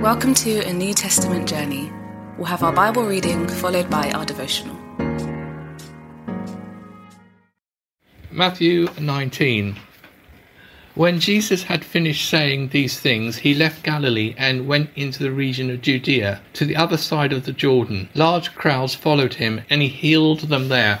Welcome to a New Testament journey. We'll have our Bible reading followed by our devotional. Matthew 19. When Jesus had finished saying these things, he left Galilee and went into the region of Judea, to the other side of the Jordan. Large crowds followed him, and he healed them there.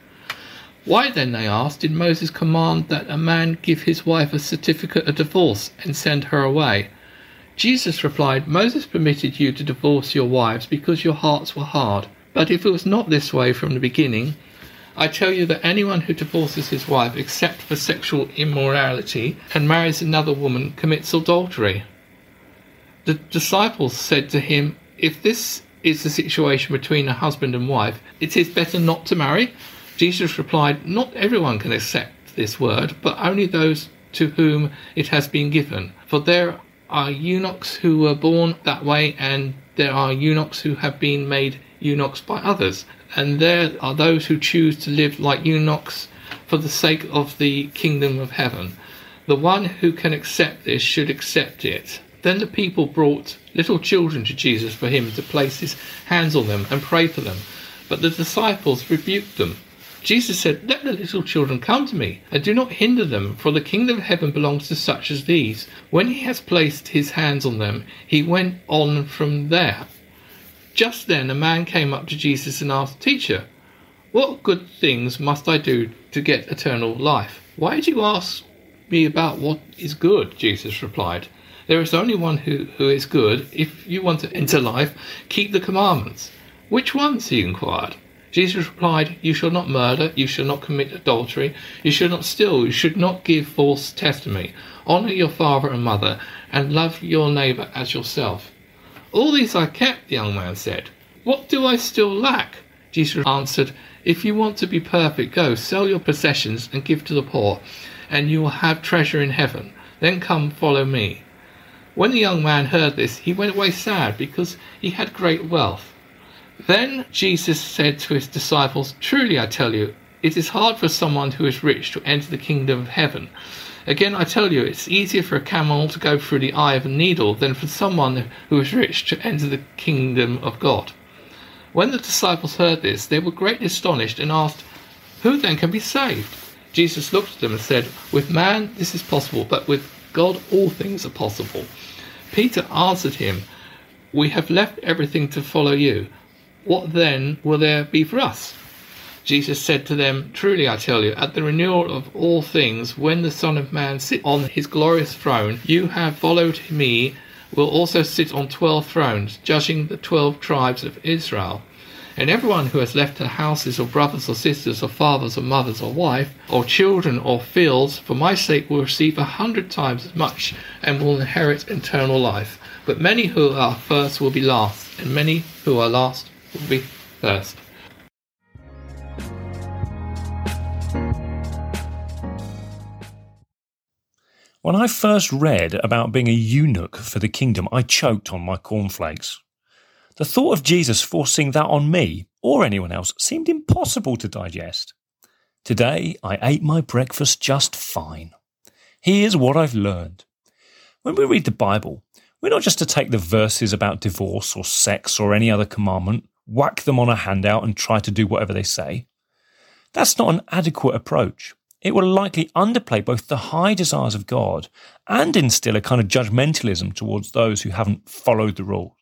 Why then, they asked, did Moses command that a man give his wife a certificate of divorce and send her away? Jesus replied, Moses permitted you to divorce your wives because your hearts were hard. But if it was not this way from the beginning, I tell you that anyone who divorces his wife except for sexual immorality and marries another woman commits adultery. The disciples said to him, If this is the situation between a husband and wife, it is better not to marry. Jesus replied, Not everyone can accept this word, but only those to whom it has been given. For there are eunuchs who were born that way, and there are eunuchs who have been made eunuchs by others. And there are those who choose to live like eunuchs for the sake of the kingdom of heaven. The one who can accept this should accept it. Then the people brought little children to Jesus for him to place his hands on them and pray for them. But the disciples rebuked them. Jesus said, Let the little children come to me, and do not hinder them, for the kingdom of heaven belongs to such as these. When he has placed his hands on them, he went on from there. Just then a man came up to Jesus and asked, Teacher, what good things must I do to get eternal life? Why did you ask me about what is good? Jesus replied. There is only one who, who is good. If you want to enter life, keep the commandments. Which ones? he inquired. Jesus replied, You shall not murder, you shall not commit adultery, you shall not steal, you should not give false testimony, honour your father and mother, and love your neighbour as yourself. All these I kept, the young man said. What do I still lack? Jesus answered, If you want to be perfect, go, sell your possessions and give to the poor, and you will have treasure in heaven. Then come, follow me. When the young man heard this, he went away sad, because he had great wealth. Then Jesus said to his disciples, Truly I tell you, it is hard for someone who is rich to enter the kingdom of heaven. Again, I tell you, it's easier for a camel to go through the eye of a needle than for someone who is rich to enter the kingdom of God. When the disciples heard this, they were greatly astonished and asked, Who then can be saved? Jesus looked at them and said, With man this is possible, but with God all things are possible. Peter answered him, We have left everything to follow you. What then will there be for us? Jesus said to them, Truly I tell you, at the renewal of all things, when the Son of Man sits on his glorious throne, you have followed me, will also sit on twelve thrones, judging the twelve tribes of Israel. And everyone who has left houses, or brothers, or sisters, or fathers, or mothers, or wife, or children, or fields, for my sake will receive a hundred times as much, and will inherit eternal life. But many who are first will be last, and many who are last be first. When I first read about being a eunuch for the kingdom, I choked on my cornflakes. The thought of Jesus forcing that on me or anyone else seemed impossible to digest. Today, I ate my breakfast just fine. Here's what I've learned. When we read the Bible, we're not just to take the verses about divorce or sex or any other commandment, whack them on a handout and try to do whatever they say. That's not an adequate approach. It will likely underplay both the high desires of God and instill a kind of judgmentalism towards those who haven't followed the rules.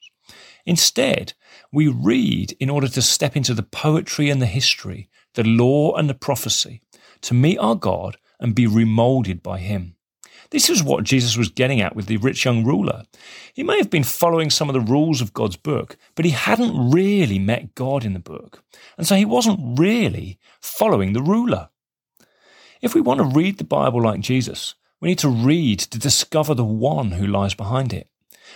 Instead, we read in order to step into the poetry and the history, the law and the prophecy, to meet our God and be remolded by Him. This is what Jesus was getting at with the rich young ruler. He may have been following some of the rules of God's book, but he hadn't really met God in the book. And so he wasn't really following the ruler. If we want to read the Bible like Jesus, we need to read to discover the one who lies behind it.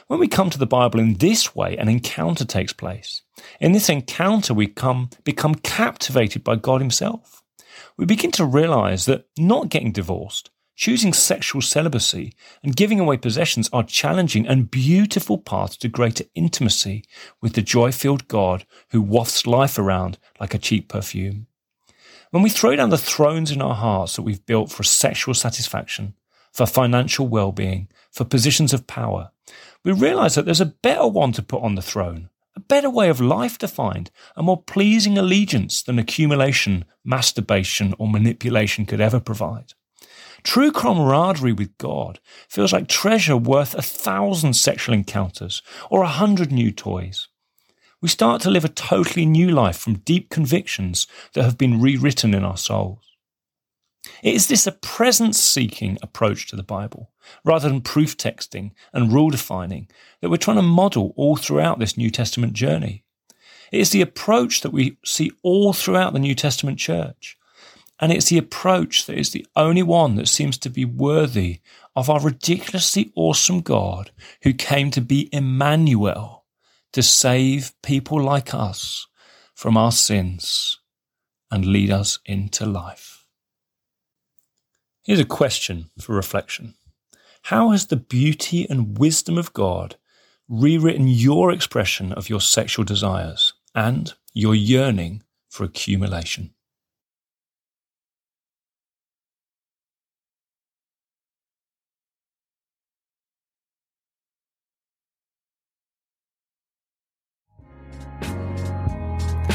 When we come to the Bible in this way, an encounter takes place. In this encounter, we come, become captivated by God Himself. We begin to realize that not getting divorced, choosing sexual celibacy, and giving away possessions are challenging and beautiful paths to greater intimacy with the joy filled God who wafts life around like a cheap perfume. When we throw down the thrones in our hearts that we've built for sexual satisfaction, for financial well being, for positions of power, we realize that there's a better one to put on the throne, a better way of life to find, a more pleasing allegiance than accumulation, masturbation, or manipulation could ever provide. True camaraderie with God feels like treasure worth a thousand sexual encounters or a hundred new toys we start to live a totally new life from deep convictions that have been rewritten in our souls. It is this a presence seeking approach to the Bible, rather than proof texting and rule defining, that we're trying to model all throughout this New Testament journey. It is the approach that we see all throughout the New Testament church. And it's the approach that is the only one that seems to be worthy of our ridiculously awesome God who came to be Emmanuel, to save people like us from our sins and lead us into life. Here's a question for reflection. How has the beauty and wisdom of God rewritten your expression of your sexual desires and your yearning for accumulation?